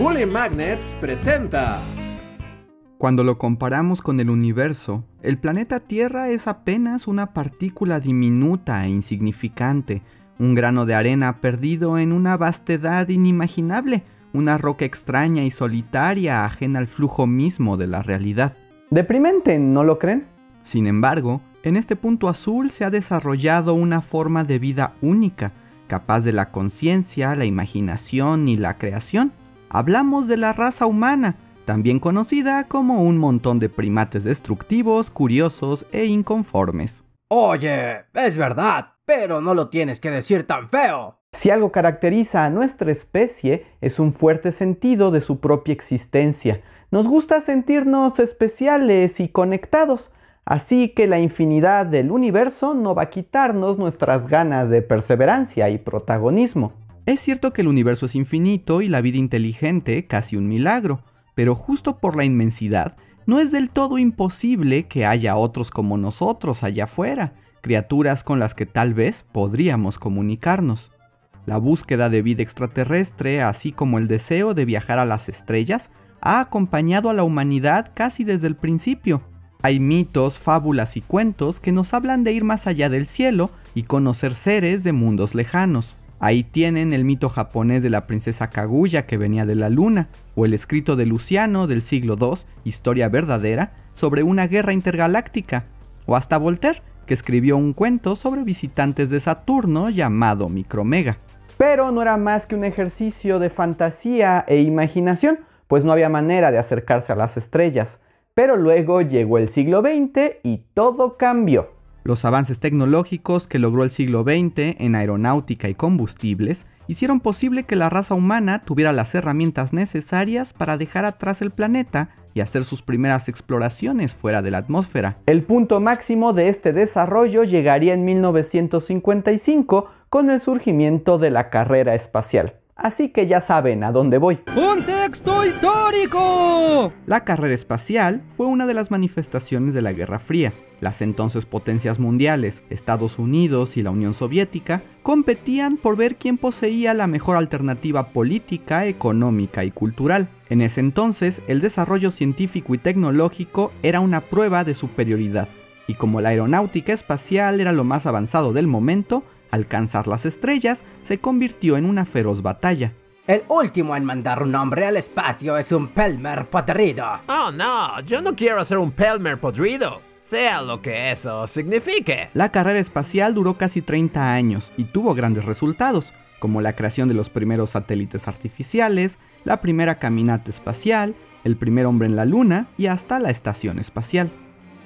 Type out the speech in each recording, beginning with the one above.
Bully Magnets presenta. Cuando lo comparamos con el universo, el planeta Tierra es apenas una partícula diminuta e insignificante, un grano de arena perdido en una vastedad inimaginable, una roca extraña y solitaria ajena al flujo mismo de la realidad. Deprimente, ¿no lo creen? Sin embargo, en este punto azul se ha desarrollado una forma de vida única, capaz de la conciencia, la imaginación y la creación. Hablamos de la raza humana, también conocida como un montón de primates destructivos, curiosos e inconformes. Oye, es verdad, pero no lo tienes que decir tan feo. Si algo caracteriza a nuestra especie es un fuerte sentido de su propia existencia. Nos gusta sentirnos especiales y conectados, así que la infinidad del universo no va a quitarnos nuestras ganas de perseverancia y protagonismo. Es cierto que el universo es infinito y la vida inteligente casi un milagro, pero justo por la inmensidad, no es del todo imposible que haya otros como nosotros allá afuera, criaturas con las que tal vez podríamos comunicarnos. La búsqueda de vida extraterrestre, así como el deseo de viajar a las estrellas, ha acompañado a la humanidad casi desde el principio. Hay mitos, fábulas y cuentos que nos hablan de ir más allá del cielo y conocer seres de mundos lejanos. Ahí tienen el mito japonés de la princesa Kaguya que venía de la luna, o el escrito de Luciano del siglo II, Historia verdadera, sobre una guerra intergaláctica, o hasta Voltaire, que escribió un cuento sobre visitantes de Saturno llamado Micromega. Pero no era más que un ejercicio de fantasía e imaginación, pues no había manera de acercarse a las estrellas. Pero luego llegó el siglo XX y todo cambió. Los avances tecnológicos que logró el siglo XX en aeronáutica y combustibles hicieron posible que la raza humana tuviera las herramientas necesarias para dejar atrás el planeta y hacer sus primeras exploraciones fuera de la atmósfera. El punto máximo de este desarrollo llegaría en 1955 con el surgimiento de la carrera espacial. Así que ya saben a dónde voy. ¡Contexto histórico! La carrera espacial fue una de las manifestaciones de la Guerra Fría. Las entonces potencias mundiales, Estados Unidos y la Unión Soviética, competían por ver quién poseía la mejor alternativa política, económica y cultural. En ese entonces, el desarrollo científico y tecnológico era una prueba de superioridad, y como la aeronáutica espacial era lo más avanzado del momento, alcanzar las estrellas se convirtió en una feroz batalla. El último en mandar un hombre al espacio es un Pelmer podrido. Oh no, yo no quiero ser un Pelmer podrido, sea lo que eso signifique. La carrera espacial duró casi 30 años y tuvo grandes resultados, como la creación de los primeros satélites artificiales, la primera caminata espacial, el primer hombre en la Luna y hasta la estación espacial.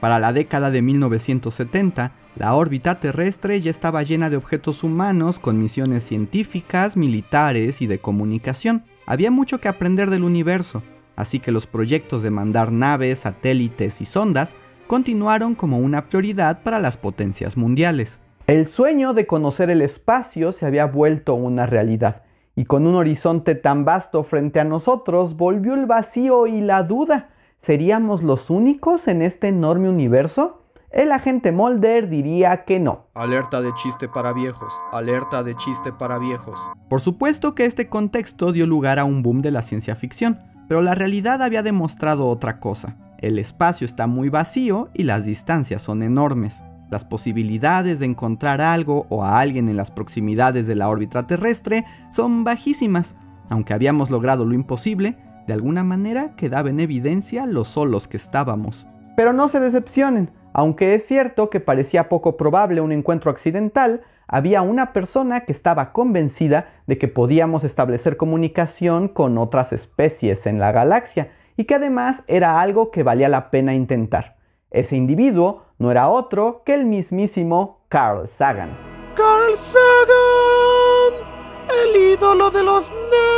Para la década de 1970, la órbita terrestre ya estaba llena de objetos humanos con misiones científicas, militares y de comunicación. Había mucho que aprender del universo, así que los proyectos de mandar naves, satélites y sondas continuaron como una prioridad para las potencias mundiales. El sueño de conocer el espacio se había vuelto una realidad, y con un horizonte tan vasto frente a nosotros volvió el vacío y la duda. ¿Seríamos los únicos en este enorme universo? El agente Mulder diría que no. Alerta de chiste para viejos, alerta de chiste para viejos. Por supuesto que este contexto dio lugar a un boom de la ciencia ficción, pero la realidad había demostrado otra cosa. El espacio está muy vacío y las distancias son enormes. Las posibilidades de encontrar algo o a alguien en las proximidades de la órbita terrestre son bajísimas. Aunque habíamos logrado lo imposible, de alguna manera quedaba en evidencia lo solos que estábamos. Pero no se decepcionen, aunque es cierto que parecía poco probable un encuentro accidental, había una persona que estaba convencida de que podíamos establecer comunicación con otras especies en la galaxia y que además era algo que valía la pena intentar. Ese individuo no era otro que el mismísimo Carl Sagan. ¡Carl Sagan! ¡El ídolo de los nerds!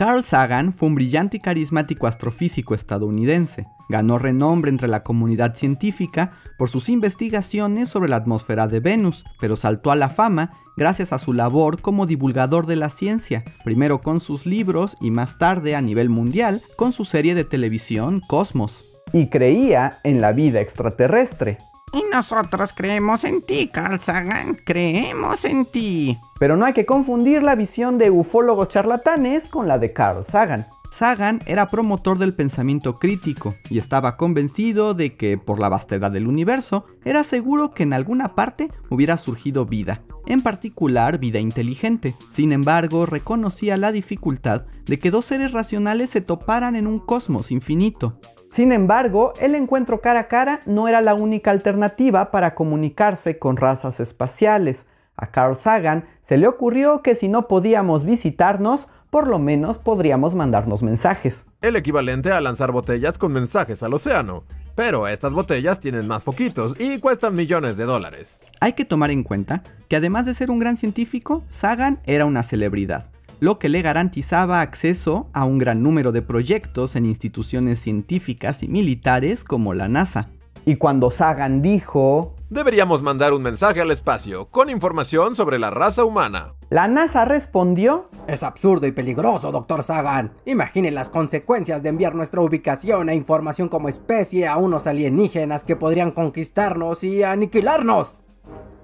Carl Sagan fue un brillante y carismático astrofísico estadounidense. Ganó renombre entre la comunidad científica por sus investigaciones sobre la atmósfera de Venus, pero saltó a la fama gracias a su labor como divulgador de la ciencia, primero con sus libros y más tarde a nivel mundial con su serie de televisión Cosmos. Y creía en la vida extraterrestre. Y nosotros creemos en ti, Carl Sagan, creemos en ti. Pero no hay que confundir la visión de ufólogos charlatanes con la de Carl Sagan. Sagan era promotor del pensamiento crítico y estaba convencido de que, por la vastedad del universo, era seguro que en alguna parte hubiera surgido vida, en particular vida inteligente. Sin embargo, reconocía la dificultad de que dos seres racionales se toparan en un cosmos infinito. Sin embargo, el encuentro cara a cara no era la única alternativa para comunicarse con razas espaciales. A Carl Sagan se le ocurrió que si no podíamos visitarnos, por lo menos podríamos mandarnos mensajes. El equivalente a lanzar botellas con mensajes al océano. Pero estas botellas tienen más foquitos y cuestan millones de dólares. Hay que tomar en cuenta que además de ser un gran científico, Sagan era una celebridad, lo que le garantizaba acceso a un gran número de proyectos en instituciones científicas y militares como la NASA. Y cuando Sagan dijo, Deberíamos mandar un mensaje al espacio con información sobre la raza humana. la NASA respondió, Es absurdo y peligroso, Dr. Sagan. Imagine las consecuencias de enviar nuestra ubicación e información como especie a unos alienígenas que podrían conquistarnos y aniquilarnos.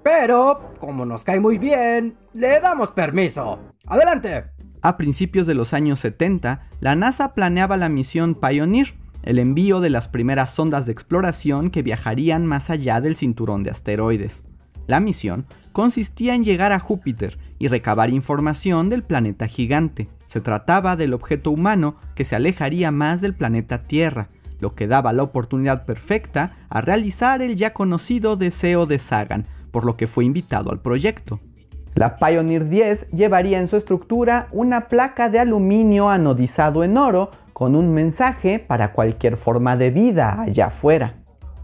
Pero, como nos cae muy bien, le damos permiso. ¡Adelante! A principios de los años 70, la NASA planeaba la misión Pioneer, el envío de las primeras sondas de exploración que viajarían más allá del cinturón de asteroides. La misión consistía en llegar a Júpiter y recabar información del planeta gigante. Se trataba del objeto humano que se alejaría más del planeta Tierra, lo que daba la oportunidad perfecta a realizar el ya conocido deseo de Sagan, por lo que fue invitado al proyecto. La Pioneer 10 llevaría en su estructura una placa de aluminio anodizado en oro con un mensaje para cualquier forma de vida allá afuera.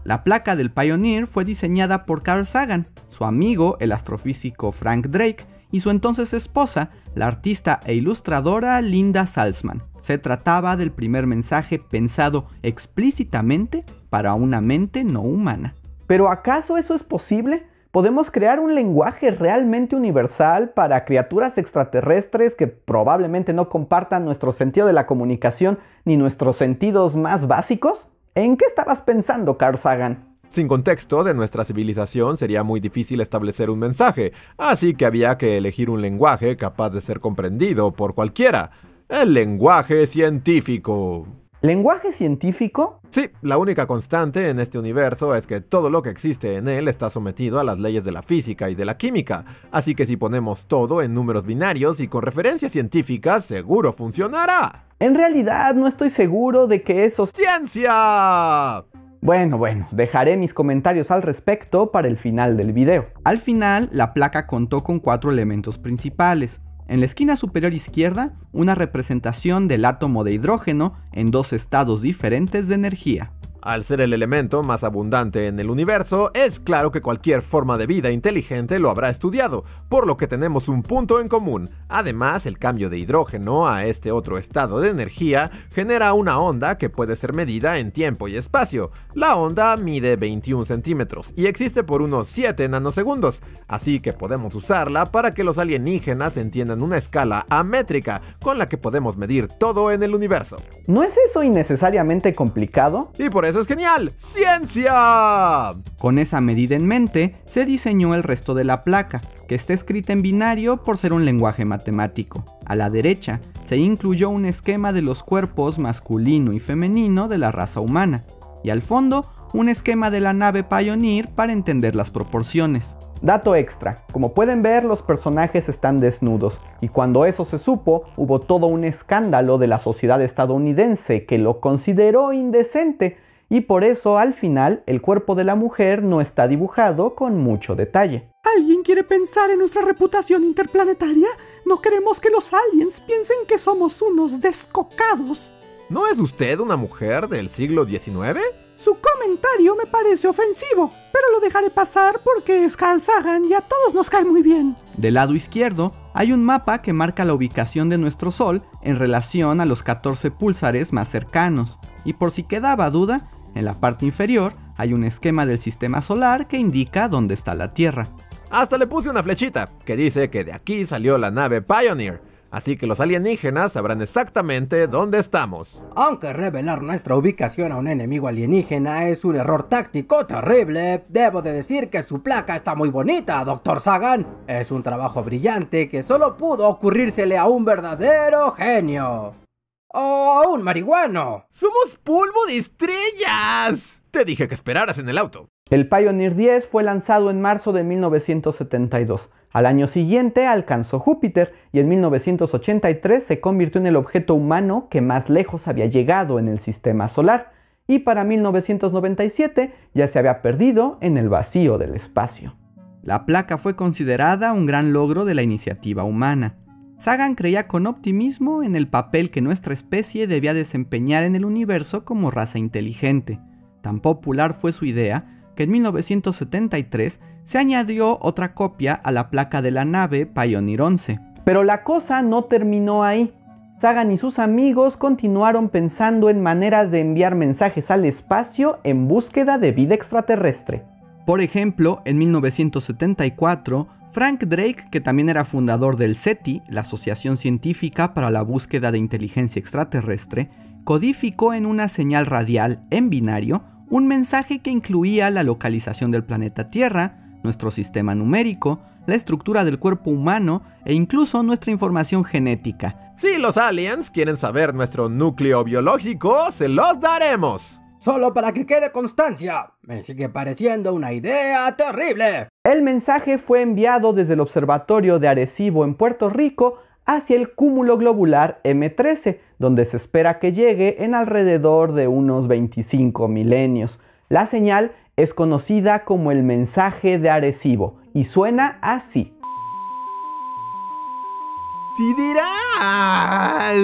La placa del Pioneer fue diseñada por Carl Sagan, su amigo, el astrofísico Frank Drake, y su entonces esposa, la artista e ilustradora Linda Salzman. Se trataba del primer mensaje pensado explícitamente para una mente no humana. ¿Pero acaso eso es posible? ¿Podemos crear un lenguaje realmente universal para criaturas extraterrestres que probablemente no compartan nuestro sentido de la comunicación ni nuestros sentidos más básicos? ¿En qué estabas pensando, Carl Sagan? Sin contexto de nuestra civilización sería muy difícil establecer un mensaje, así que había que elegir un lenguaje capaz de ser comprendido por cualquiera. El lenguaje científico. ¿Lenguaje científico? Sí, la única constante en este universo es que todo lo que existe en él está sometido a las leyes de la física y de la química, así que si ponemos todo en números binarios y con referencias científicas, seguro funcionará. En realidad no estoy seguro de que eso... ¡Ciencia! Bueno, bueno, dejaré mis comentarios al respecto para el final del video. Al final, la placa contó con cuatro elementos principales. En la esquina superior izquierda, una representación del átomo de hidrógeno en dos estados diferentes de energía. Al ser el elemento más abundante en el universo, es claro que cualquier forma de vida inteligente lo habrá estudiado, por lo que tenemos un punto en común. Además, el cambio de hidrógeno a este otro estado de energía genera una onda que puede ser medida en tiempo y espacio. La onda mide 21 centímetros y existe por unos 7 nanosegundos, así que podemos usarla para que los alienígenas entiendan una escala amétrica con la que podemos medir todo en el universo. ¿No es eso innecesariamente complicado? Y por eso es genial. ¡Ciencia! Con esa medida en mente, se diseñó el resto de la placa, que está escrita en binario por ser un lenguaje matemático. A la derecha, se incluyó un esquema de los cuerpos masculino y femenino de la raza humana, y al fondo, un esquema de la nave Pioneer para entender las proporciones. Dato extra, como pueden ver los personajes están desnudos y cuando eso se supo hubo todo un escándalo de la sociedad estadounidense que lo consideró indecente y por eso al final el cuerpo de la mujer no está dibujado con mucho detalle. ¿Alguien quiere pensar en nuestra reputación interplanetaria? No queremos que los aliens piensen que somos unos descocados. ¿No es usted una mujer del siglo XIX? Su comentario me parece ofensivo, pero lo dejaré pasar porque es Carl Sagan y a todos nos cae muy bien. Del lado izquierdo hay un mapa que marca la ubicación de nuestro Sol en relación a los 14 púlsares más cercanos. Y por si quedaba duda, en la parte inferior hay un esquema del sistema solar que indica dónde está la Tierra. Hasta le puse una flechita que dice que de aquí salió la nave Pioneer. así que los alienígenas sabrán exactamente dónde estamos. Aunque revelar nuestra ubicación a un enemigo alienígena es un error táctico terrible, debo de decir que su placa está muy bonita, Dr. Sagan. Es un trabajo brillante que solo pudo ocurrírsele a un verdadero genio. ¡O a un marihuano! ¡Somos polvo de estrellas! Te dije que esperaras en el auto. El Pioneer 10 fue lanzado en marzo de 1972. Al año siguiente alcanzó Júpiter y en 1983 se convirtió en el objeto humano que más lejos había llegado en el sistema solar y para 1997 ya se había perdido en el vacío del espacio. La placa fue considerada un gran logro de la iniciativa humana. Sagan creía con optimismo en el papel que nuestra especie debía desempeñar en el universo como raza inteligente. Tan popular fue su idea que en 1973 se añadió otra copia a la placa de la nave Pioneer 11. Pero la cosa no terminó ahí. Sagan y sus amigos continuaron pensando en maneras de enviar mensajes al espacio en búsqueda de vida extraterrestre. Por ejemplo, en 1974, Frank Drake, que también era fundador del SETI, la Asociación Científica para la Búsqueda de Inteligencia Extraterrestre, codificó en una señal radial en binario un mensaje que incluía la localización del planeta Tierra, nuestro sistema numérico, la estructura del cuerpo humano e incluso nuestra información genética. Si los aliens quieren saber nuestro núcleo biológico, se los daremos. Solo para que quede constancia, me sigue pareciendo una idea terrible. El mensaje fue enviado desde el observatorio de Arecibo en Puerto Rico hacia el cúmulo globular M13, donde se espera que llegue en alrededor de unos 25 milenios. La señal es conocida como el mensaje de Arecibo y suena así. ¡Sideral!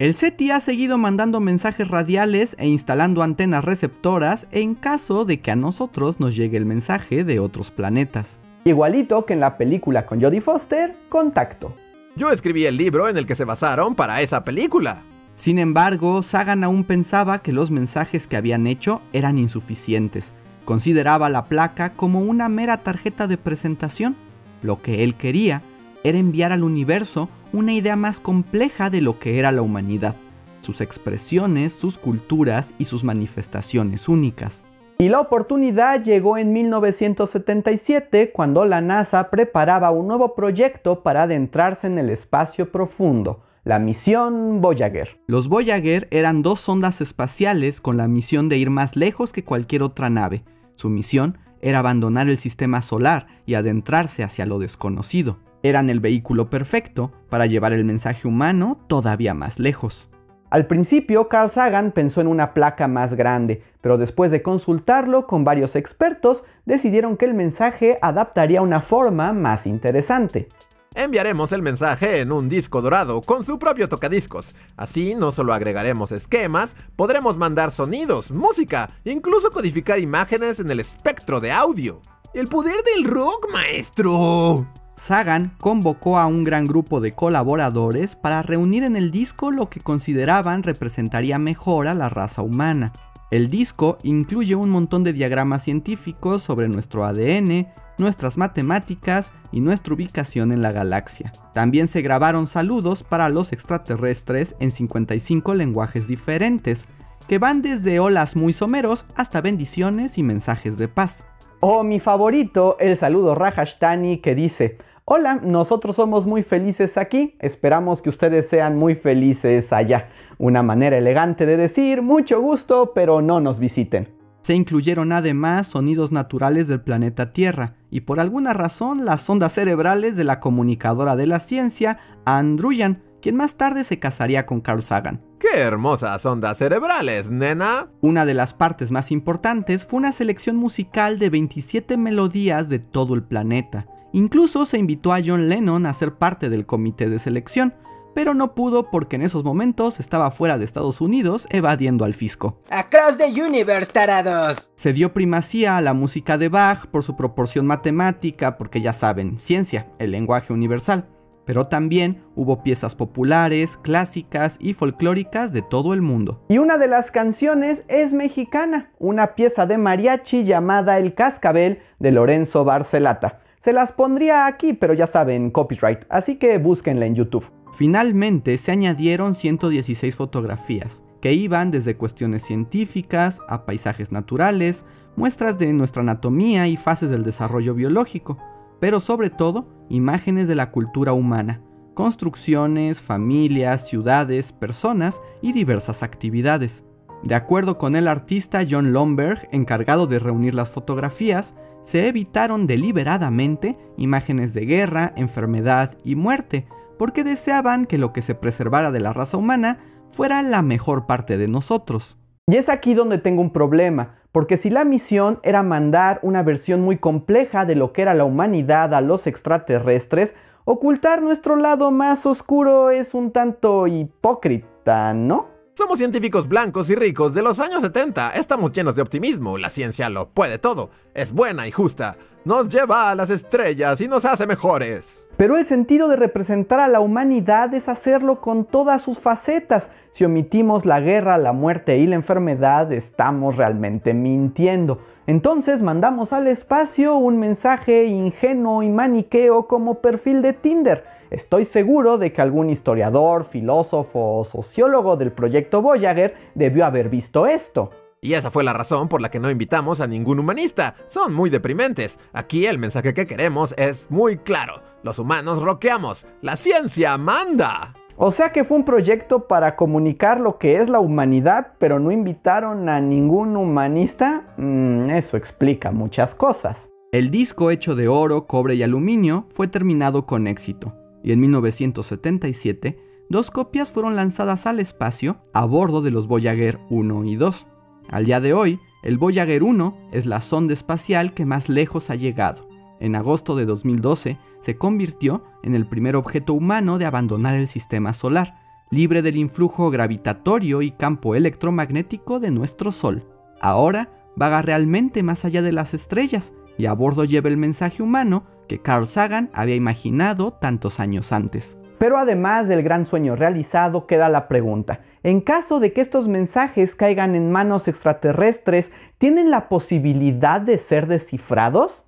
El SETI ha seguido mandando mensajes radiales e instalando antenas receptoras en caso de que a nosotros nos llegue el mensaje de otros planetas. Igualito que en la película con Jodie Foster, Contacto. Yo escribí el libro en el que se basaron para esa película. Sin embargo, Sagan aún pensaba que los mensajes que habían hecho eran insuficientes. Consideraba la placa como una mera tarjeta de presentación. Lo que él quería era enviar al universo una idea más compleja de lo que era la humanidad, sus expresiones, sus culturas y sus manifestaciones únicas. Y la oportunidad llegó en 1977 cuando la NASA preparaba un nuevo proyecto para adentrarse en el espacio profundo, la misión Voyager. Los Voyager eran dos sondas espaciales con la misión de ir más lejos que cualquier otra nave. Su misión era abandonar el sistema solar y adentrarse hacia lo desconocido eran el vehículo perfecto para llevar el mensaje humano todavía más lejos. Al principio, Carl Sagan pensó en una placa más grande, pero después de consultarlo con varios expertos, decidieron que el mensaje adaptaría una forma más interesante. Enviaremos el mensaje en un disco dorado con su propio tocadiscos. Así no solo agregaremos esquemas, podremos mandar sonidos, música, incluso codificar imágenes en el espectro de audio. ¡El poder del rock, maestro! Sagan convocó a un gran grupo de colaboradores para reunir en el disco lo que consideraban representaría mejor a la raza humana. El disco incluye un montón de diagramas científicos sobre nuestro ADN, nuestras matemáticas y nuestra ubicación en la galaxia. También se grabaron saludos para los extraterrestres en 55 lenguajes diferentes, que van desde olas muy someros hasta bendiciones y mensajes de paz. O mi favorito, el saludo Rajashtani que dice, Hola, nosotros somos muy felices aquí, esperamos que ustedes sean muy felices allá. Una manera elegante de decir, mucho gusto, pero no nos visiten. Se incluyeron además sonidos naturales del planeta Tierra y por alguna razón las ondas cerebrales de la comunicadora de la ciencia, Andruyan, quien más tarde se casaría con Carl Sagan. ¡Qué hermosas ondas cerebrales, nena! Una de las partes más importantes fue una selección musical de 27 melodías de todo el planeta. Incluso se invitó a John Lennon a ser parte del comité de selección, pero no pudo porque en esos momentos estaba fuera de Estados Unidos evadiendo al fisco. Across the Universe, tarados. Se dio primacía a la música de Bach por su proporción matemática, porque ya saben, ciencia, el lenguaje universal. Pero también hubo piezas populares, clásicas y folclóricas de todo el mundo. Y una de las canciones es mexicana, una pieza de mariachi llamada El Cascabel de Lorenzo Barcelata. Se las pondría aquí, pero ya saben, copyright, así que búsquenla en YouTube. Finalmente se añadieron 116 fotografías, que iban desde cuestiones científicas a paisajes naturales, muestras de nuestra anatomía y fases del desarrollo biológico, pero sobre todo imágenes de la cultura humana, construcciones, familias, ciudades, personas y diversas actividades. De acuerdo con el artista John Lomberg, encargado de reunir las fotografías, se evitaron deliberadamente imágenes de guerra, enfermedad y muerte, porque deseaban que lo que se preservara de la raza humana fuera la mejor parte de nosotros. Y es aquí donde tengo un problema, porque si la misión era mandar una versión muy compleja de lo que era la humanidad a los extraterrestres, ocultar nuestro lado más oscuro es un tanto hipócrita, ¿no? Somos científicos blancos y ricos de los años 70. Estamos llenos de optimismo. La ciencia lo puede todo. Es buena y justa. Nos lleva a las estrellas y nos hace mejores. Pero el sentido de representar a la humanidad es hacerlo con todas sus facetas. Si omitimos la guerra, la muerte y la enfermedad, estamos realmente mintiendo. Entonces mandamos al espacio un mensaje ingenuo y maniqueo como perfil de Tinder Estoy seguro de que algún historiador, filósofo o sociólogo del proyecto Voyager debió haber visto esto. Y esa fue la razón por la que no invitamos a ningún humanista. Son muy deprimentes. Aquí el mensaje que queremos es muy claro. Los humanos roqueamos. La ciencia manda. O sea que fue un proyecto para comunicar lo que es la humanidad, pero no invitaron a ningún humanista. Mm, eso explica muchas cosas. El disco hecho de oro, cobre y aluminio fue terminado con éxito y en 1977 dos copias fueron lanzadas al espacio a bordo de los Voyager 1 y 2. Al día de hoy, el Voyager 1 es la sonda espacial que más lejos ha llegado. En agosto de 2012 se convirtió en el primer objeto humano de abandonar el sistema solar, libre del influjo gravitatorio y campo electromagnético de nuestro Sol. Ahora vaga realmente más allá de las estrellas y a bordo lleva el mensaje humano que Carl Sagan había imaginado tantos años antes. Pero además del gran sueño realizado, queda la pregunta. En caso de que estos mensajes caigan en manos extraterrestres, ¿tienen la posibilidad de ser descifrados?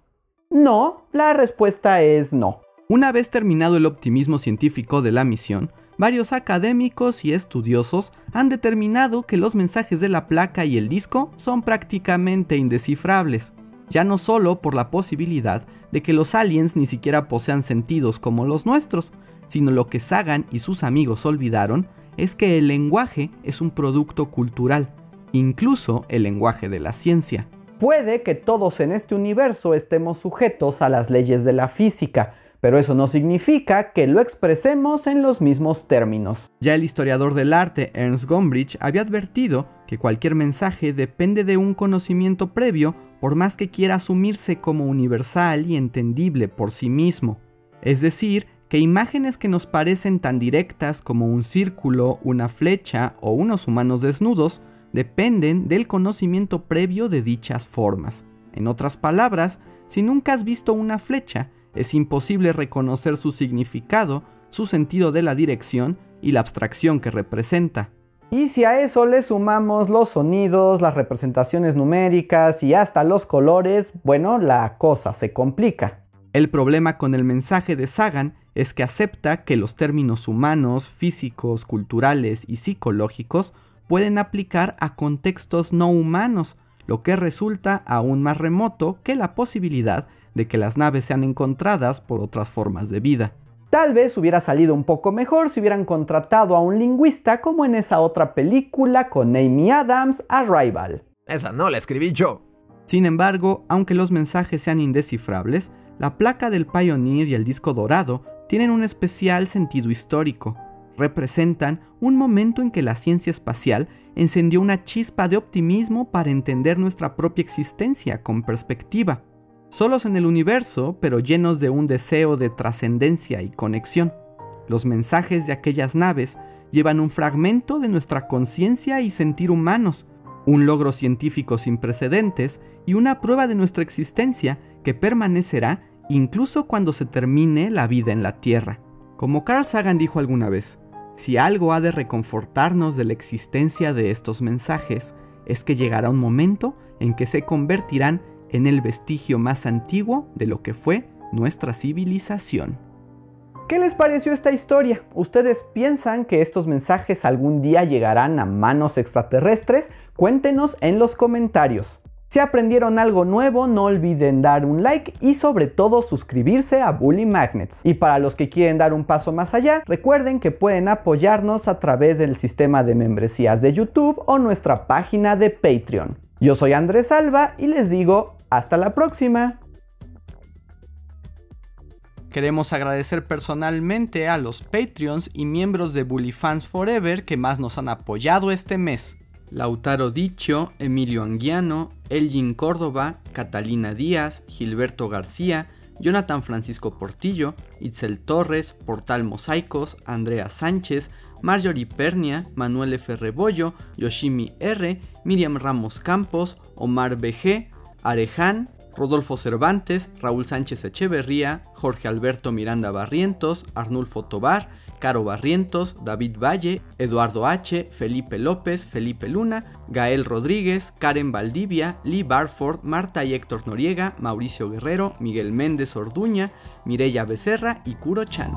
No, la respuesta es no. Una vez terminado el optimismo científico de la misión, varios académicos y estudiosos han determinado que los mensajes de la placa y el disco son prácticamente indescifrables ya no solo por la posibilidad de que los aliens ni siquiera posean sentidos como los nuestros, sino lo que Sagan y sus amigos olvidaron es que el lenguaje es un producto cultural, incluso el lenguaje de la ciencia. Puede que todos en este universo estemos sujetos a las leyes de la física, pero eso no significa que lo expresemos en los mismos términos. Ya el historiador del arte Ernst Gombrich había advertido que cualquier mensaje depende de un conocimiento previo por más que quiera asumirse como universal y entendible por sí mismo. Es decir, que imágenes que nos parecen tan directas como un círculo, una flecha o unos humanos desnudos dependen del conocimiento previo de dichas formas. En otras palabras, si nunca has visto una flecha, es imposible reconocer su significado, su sentido de la dirección y la abstracción que representa. Y si a eso le sumamos los sonidos, las representaciones numéricas y hasta los colores, bueno, la cosa se complica. El problema con el mensaje de Sagan es que acepta que los términos humanos, físicos, culturales y psicológicos pueden aplicar a contextos no humanos, lo que resulta aún más remoto que la posibilidad de que las naves sean encontradas por otras formas de vida. Tal vez hubiera salido un poco mejor si hubieran contratado a un lingüista como en esa otra película con Amy Adams, Arrival. Esa no la escribí yo. Sin embargo, aunque los mensajes sean indescifrables, la placa del Pioneer y el disco dorado tienen un especial sentido histórico. Representan un momento en que la ciencia espacial encendió una chispa de optimismo para entender nuestra propia existencia con perspectiva solos en el universo, pero llenos de un deseo de trascendencia y conexión. Los mensajes de aquellas naves llevan un fragmento de nuestra conciencia y sentir humanos, un logro científico sin precedentes y una prueba de nuestra existencia que permanecerá incluso cuando se termine la vida en la Tierra. Como Carl Sagan dijo alguna vez, si algo ha de reconfortarnos de la existencia de estos mensajes, es que llegará un momento en que se convertirán en el vestigio más antiguo de lo que fue nuestra civilización. ¿Qué les pareció esta historia? ¿Ustedes piensan que estos mensajes algún día llegarán a manos extraterrestres? Cuéntenos en los comentarios. Si aprendieron algo nuevo, no olviden dar un like y sobre todo suscribirse a Bully Magnets. Y para los que quieren dar un paso más allá, recuerden que pueden apoyarnos a través del sistema de membresías de YouTube o nuestra página de Patreon. Yo soy Andrés Alba y les digo hasta la próxima. Queremos agradecer personalmente a los Patreons y miembros de Bully Fans Forever que más nos han apoyado este mes. Lautaro Dicho, Emilio Anguiano, Elgin Córdoba, Catalina Díaz, Gilberto García, Jonathan Francisco Portillo, Itzel Torres, Portal Mosaicos, Andrea Sánchez, Marjorie Pernia, Manuel F. Rebollo, Yoshimi R., Miriam Ramos Campos, Omar BG, Areján, Rodolfo Cervantes, Raúl Sánchez Echeverría, Jorge Alberto Miranda Barrientos, Arnulfo Tobar, Caro Barrientos, David Valle, Eduardo H., Felipe López, Felipe Luna, Gael Rodríguez, Karen Valdivia, Lee Barford, Marta y Héctor Noriega, Mauricio Guerrero, Miguel Méndez Orduña, Mirella Becerra y Kuro Chan.